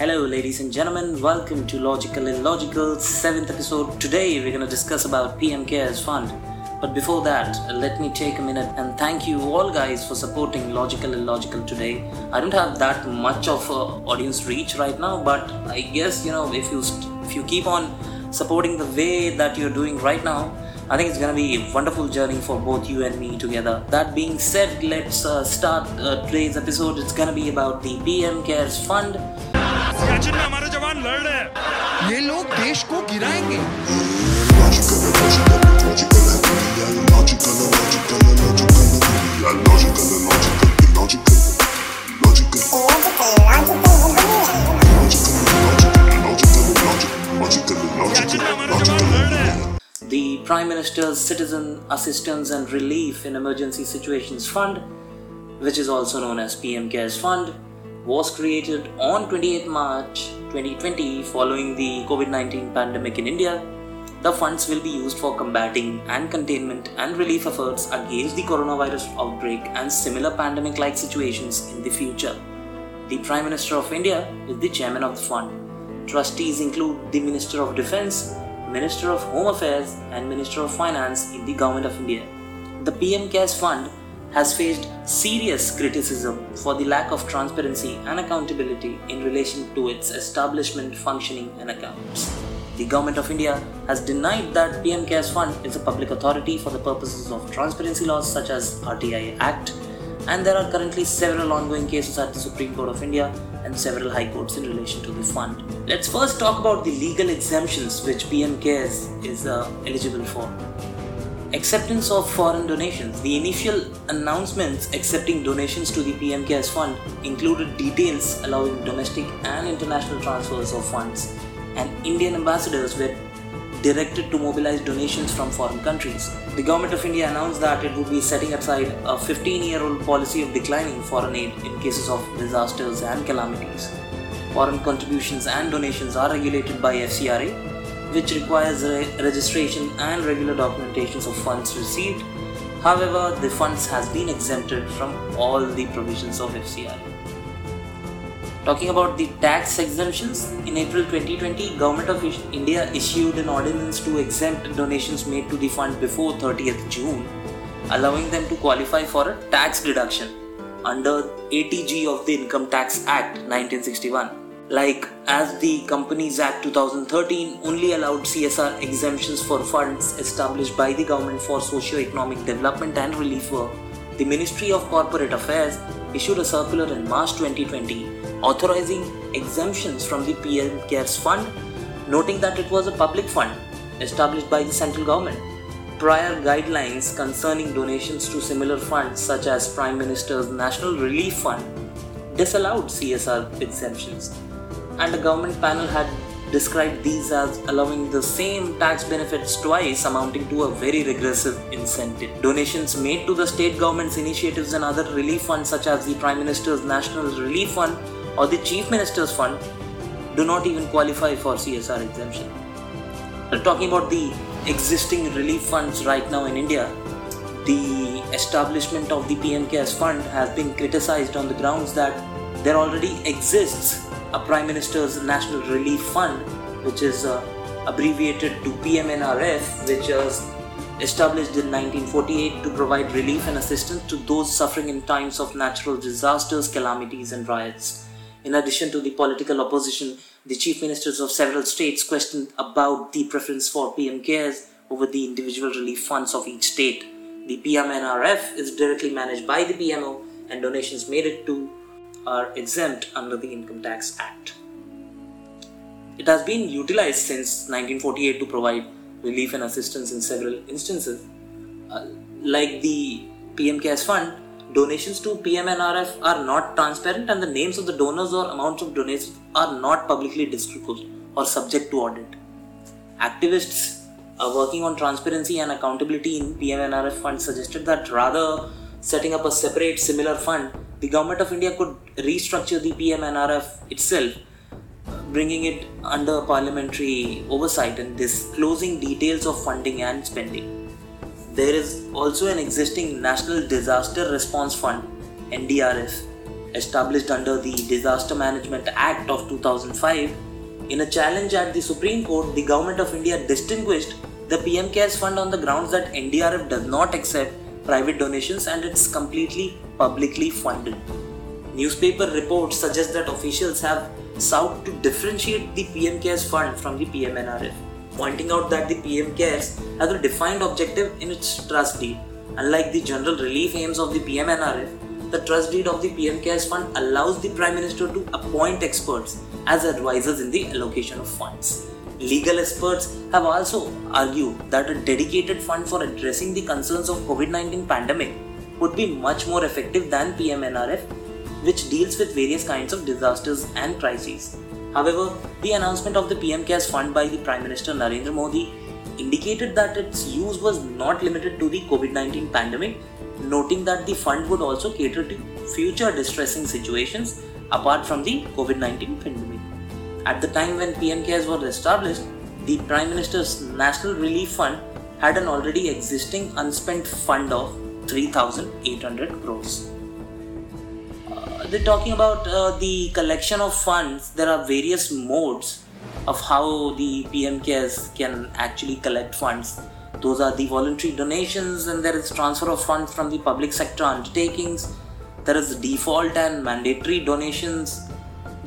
Hello, ladies and gentlemen. Welcome to Logical Illogical, seventh episode. Today, we're going to discuss about PM Cares Fund. But before that, let me take a minute and thank you all guys for supporting Logical Illogical today. I don't have that much of a audience reach right now, but I guess you know if you st- if you keep on supporting the way that you're doing right now, I think it's gonna be a wonderful journey for both you and me together. That being said, let's uh, start uh, today's episode. It's gonna be about the PM Cares Fund. Siachen में हमारे जवान लड़ रहे हैं ये लोग देश को गिराएँगे The Prime Minister's Citizen Assistance and Relief in Emergency Situations Fund, which is also known as PM CARES Fund, was created on 28 March 2020 following the COVID 19 pandemic in India. The funds will be used for combating and containment and relief efforts against the coronavirus outbreak and similar pandemic like situations in the future. The Prime Minister of India is the chairman of the fund. Trustees include the Minister of Defense, Minister of Home Affairs, and Minister of Finance in the Government of India. The PM Cares Fund has faced serious criticism for the lack of transparency and accountability in relation to its establishment, functioning, and accounts. The Government of India has denied that PM Cares Fund is a public authority for the purposes of transparency laws such as RTI Act and there are currently several ongoing cases at the Supreme Court of India and several high courts in relation to the fund. Let's first talk about the legal exemptions which PM Cares is uh, eligible for. Acceptance of foreign donations. The initial announcements accepting donations to the PM Cares Fund included details allowing domestic and international transfers of funds, and Indian ambassadors were directed to mobilize donations from foreign countries. The Government of India announced that it would be setting aside a 15 year old policy of declining foreign aid in cases of disasters and calamities. Foreign contributions and donations are regulated by FCRA, which requires re- registration and regular documentations of funds received. However, the funds has been exempted from all the provisions of FCRA. Talking about the tax exemptions, in April 2020, Government of India issued an ordinance to exempt donations made to the fund before 30th June, allowing them to qualify for a tax deduction under 80G of the Income Tax Act 1961. Like as the Companies Act 2013 only allowed CSR exemptions for funds established by the government for socio-economic development and relief work, the Ministry of Corporate Affairs issued a circular in March 2020 authorizing exemptions from the PM Cares Fund, noting that it was a public fund established by the central government. Prior guidelines concerning donations to similar funds, such as Prime Minister's National Relief Fund, disallowed CSR exemptions, and a government panel had described these as allowing the same tax benefits twice, amounting to a very regressive incentive. Donations made to the state government's initiatives and other relief funds, such as the Prime Minister's National Relief Fund or the Chief Minister's Fund, do not even qualify for CSR exemption. Talking about the existing relief funds right now in India. The establishment of the PM Cares Fund has been criticized on the grounds that there already exists a Prime Minister's National Relief Fund, which is uh, abbreviated to PMNRF, which was established in 1948 to provide relief and assistance to those suffering in times of natural disasters, calamities, and riots. In addition to the political opposition, the chief ministers of several states questioned about the preference for PM Cares over the individual relief funds of each state. The PMNRF is directly managed by the PMO, and donations made it to are exempt under the Income Tax Act. It has been utilized since 1948 to provide relief and assistance in several instances. Uh, like the PM Cares Fund, donations to PMNRF are not transparent and the names of the donors or amounts of donations are not publicly disclosed or subject to audit. Activists uh, working on transparency and accountability in PMNRF fund suggested that rather setting up a separate similar fund, the government of India could restructure the PMNRF itself, bringing it under parliamentary oversight and disclosing details of funding and spending. There is also an existing National Disaster Response Fund, NDRF, established under the Disaster Management Act of 2005, in a challenge at the Supreme Court, the Government of India distinguished the PM CARES Fund on the grounds that NDRF does not accept private donations and it's completely publicly funded. Newspaper reports suggest that officials have sought to differentiate the PM CARES Fund from the PMNRF, pointing out that the PM CARES has a defined objective in its trust deed. Unlike the general relief aims of the PMNRF, the trust deed of the PM CARES Fund allows the Prime Minister to appoint experts as advisors in the allocation of funds. Legal experts have also argued that a dedicated fund for addressing the concerns of COVID-19 pandemic would be much more effective than PMNRF, which deals with various kinds of disasters and crises. However, the announcement of the PM CARES fund by the Prime Minister Narendra Modi indicated that its use was not limited to the COVID 19 pandemic, noting that the fund would also cater to future distressing situations apart from the COVID 19 pandemic. At the time when PM CARES was established, the Prime Minister's National Relief Fund had an already existing unspent fund of 3,800 crores. Uh, they're talking about uh, the collection of funds. There are various modes of how the PM CARES can actually collect funds. Those are the voluntary donations, and there is transfer of funds from the public sector undertakings. There is default and mandatory donations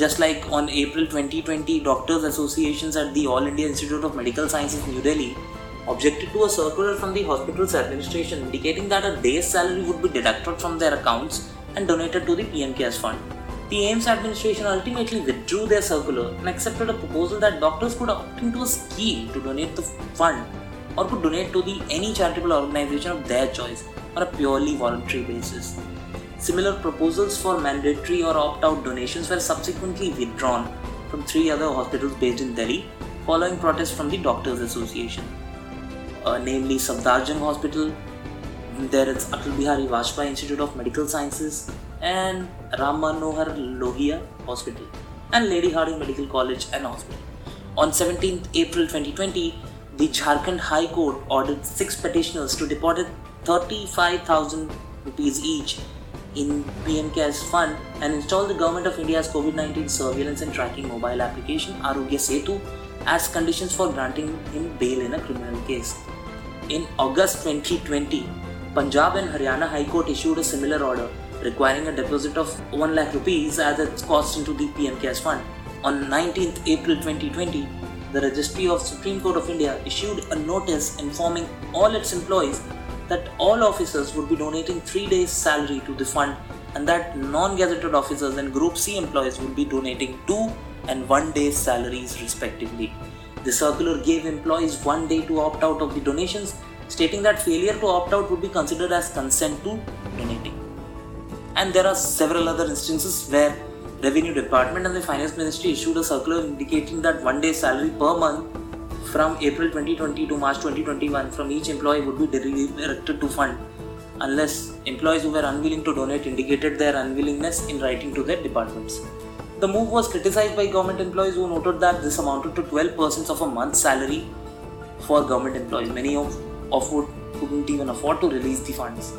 just like on April 2020, doctors' associations at the All India Institute of Medical Sciences, New Delhi, objected to a circular from the hospital's administration indicating that a day's salary would be deducted from their accounts and donated to the PM CARES fund. The AIIMS administration ultimately withdrew their circular and accepted a proposal that doctors could opt into a scheme to donate the fund or could donate to the any charitable organization of their choice on a purely voluntary basis. Similar proposals for mandatory or opt out donations were subsequently withdrawn from three other hospitals based in Delhi following protests from the Doctors Association, uh, namely Safdarjung Hospital, there is Atal Bihari Vajpayee Institute of Medical Sciences, and Ram Manohar Lohia Hospital, and Lady Hardinge Medical College and Hospital. On 17th April 2020, the Jharkhand High Court ordered six petitioners to deposit 35,000 rupees each in PM CARES fund and install the Government of India's COVID-19 surveillance and tracking mobile application Aarogya Setu as conditions for granting him bail in a criminal case. In August 2020, Punjab and Haryana High Court issued a similar order requiring a deposit of 1 lakh rupees as its cost into the PM CARES fund. On 19th April 2020, the Registry of Supreme Court of India issued a notice informing all its employees that all officers would be donating 3 days' salary to the fund and that non gazetted officers and Group C employees would be donating 2 and 1 day's salaries respectively. The circular gave employees one day to opt out of the donations, stating that failure to opt out would be considered as consent to donating. And there are several other instances where Revenue Department and the Finance Ministry issued a circular indicating that one day's salary per month from April 2020 to March 2021 from each employee would be directed to fund unless employees who were unwilling to donate indicated their unwillingness in writing to their departments. The move was criticized by government employees who noted that this amounted to 12% of a month's salary for government employees, many of, of who couldn't even afford to release the funds.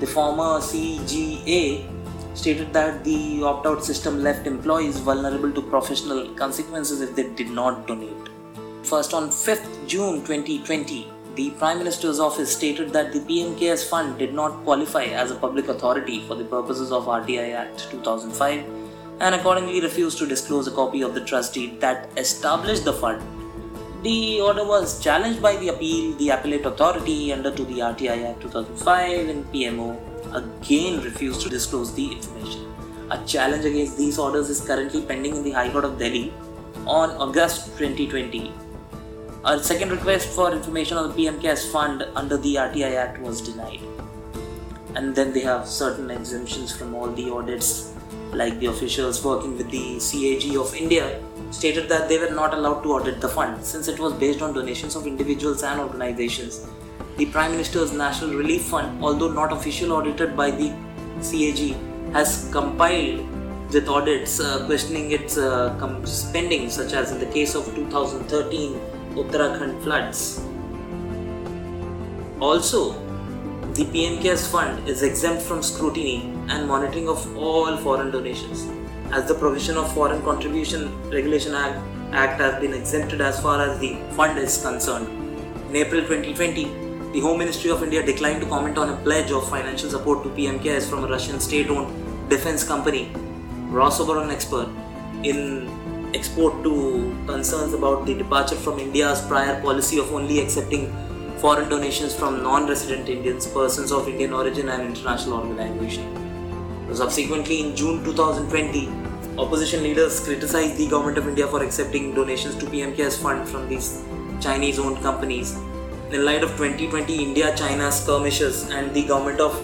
The former CGA stated that the opt out system left employees vulnerable to professional consequences if they did not donate. First, on 5th June 2020, the Prime Minister's office stated that the PM CARES fund did not qualify as a public authority for the purposes of RTI Act 2005 and accordingly refused to disclose a copy of the trust deed that established the fund. The order was challenged by the appeal, the appellate authority under to the RTI Act 2005 and PMO again refused to disclose the information. A challenge against these orders is currently pending in the High Court of Delhi on August 2020 a second request for information on the PM CARES fund under the RTI Act was denied. And then they have certain exemptions from all the audits, like the officials working with the CAG of India stated that they were not allowed to audit the fund since it was based on donations of individuals and organizations. The Prime Minister's National Relief Fund, although not officially audited by the CAG, has compiled with audits uh, questioning its uh, spending, such as in the case of 2013 Uttarakhand floods. Also, the PM CARES fund is exempt from scrutiny and monitoring of all foreign donations. As the provision of Foreign Contribution Regulation Act, Act has been exempted as far as the fund is concerned. In April 2020, the Home Ministry of India declined to comment on a pledge of financial support to PM CARES from a Russian state owned defense company, Rosoboronexport, in export to concerns about the departure from India's prior policy of only accepting foreign donations from non resident Indians, persons of Indian origin, and international organizations. Subsequently, in June 2020, opposition leaders criticized the government of India for accepting donations to PM CARES fund from these Chinese owned companies. In light of 2020 India China skirmishes and the government of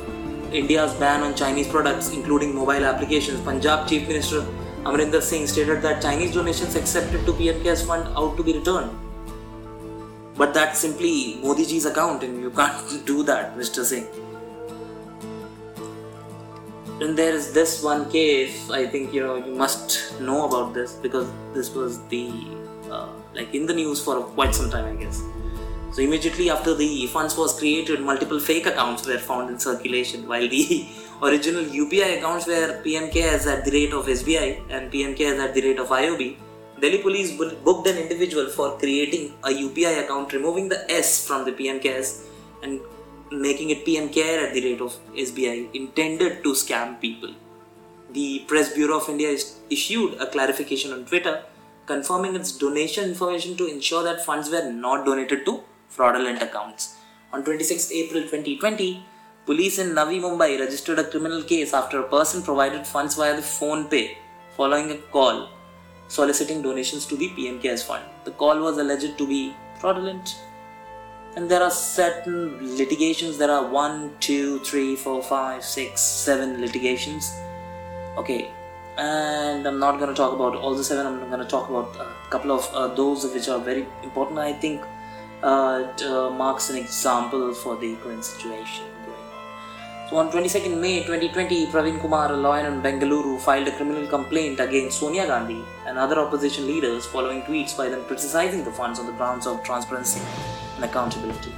India's ban on Chinese products, including mobile applications, Punjab Chief Minister Amarinder Singh stated that Chinese donations accepted to PM CARES fund out to be returned. But that's simply Modi ji's account, and you can't do that, Mr. Singh. Then there is this one case. I think you know you must know about this because this was the uh, like in the news for quite some time, I guess. So immediately after the funds was created, multiple fake accounts were found in circulation, while the original UPI accounts were PM CARES at the rate of SBI and PM CARES at the rate of IOB. Delhi police booked an individual for creating a UPI account, removing the S from the PM CARES and making it PMKR at the rate of SBI, intended to scam people. The Press Bureau of India issued a clarification on Twitter confirming its donation information to ensure that funds were not donated to fraudulent accounts. On 26 April 2020, police in Navi Mumbai registered a criminal case after a person provided funds via the PhonePe following a call soliciting donations to the PM CARES fund. The call was alleged to be fraudulent. And there are certain litigations. There are one two three four five six seven litigations. Okay. And i'm not going to talk about all the seven. I'm going to talk about a couple of uh, those which are very important i think uh, uh, marks an example for the current situation so on 22nd May 2020, Praveen Kumar, a lawyer in Bengaluru, filed a criminal complaint against Sonia Gandhi and other opposition leaders following tweets by them criticizing the funds on the grounds of transparency and accountability.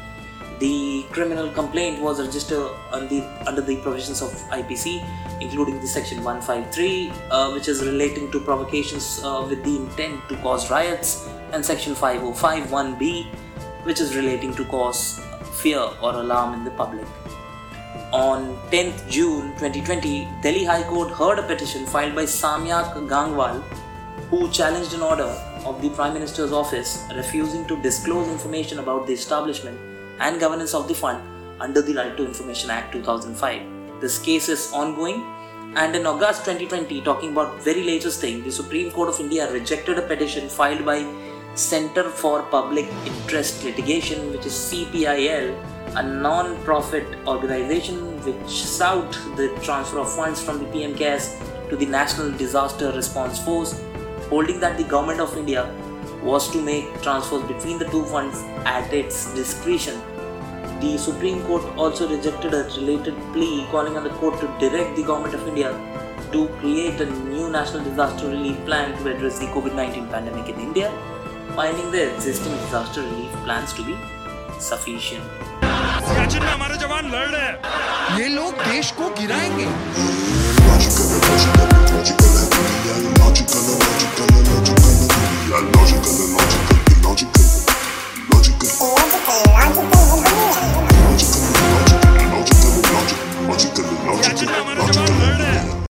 The criminal complaint was registered the, under the provisions of IPC, including the section 153, uh, which is relating to provocations uh, with the intent to cause riots, and section 5051B, which is relating to cause fear or alarm in the public. On 10th June 2020, Delhi High Court heard a petition filed by Samyak Gangwal, who challenged an order of the Prime Minister's office refusing to disclose information about the establishment and governance of the fund under the Right to Information Act 2005. This case is ongoing, and in August 2020, talking about very latest thing, the Supreme Court of India rejected a petition filed by Center for Public Interest Litigation, which is CPIL, a non-profit organization which sought the transfer of funds from the PM CARES to the National Disaster Response Force, holding that the government of India was to make transfers between the two funds at its discretion. The Supreme Court also rejected a related plea calling on the court to direct the government of India to create a new national disaster relief plan to address the COVID 19 pandemic in India, finding the existing disaster relief plans to be sufficient. Siachen में हमारे जवान लड़ रहे ये लोग देश को गिराएँगे सियाचिन में हमारे जवान लड़ रहे